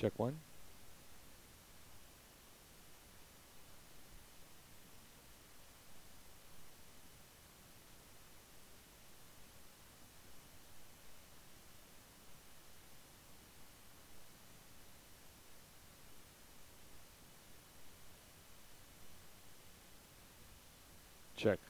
Check one. Check.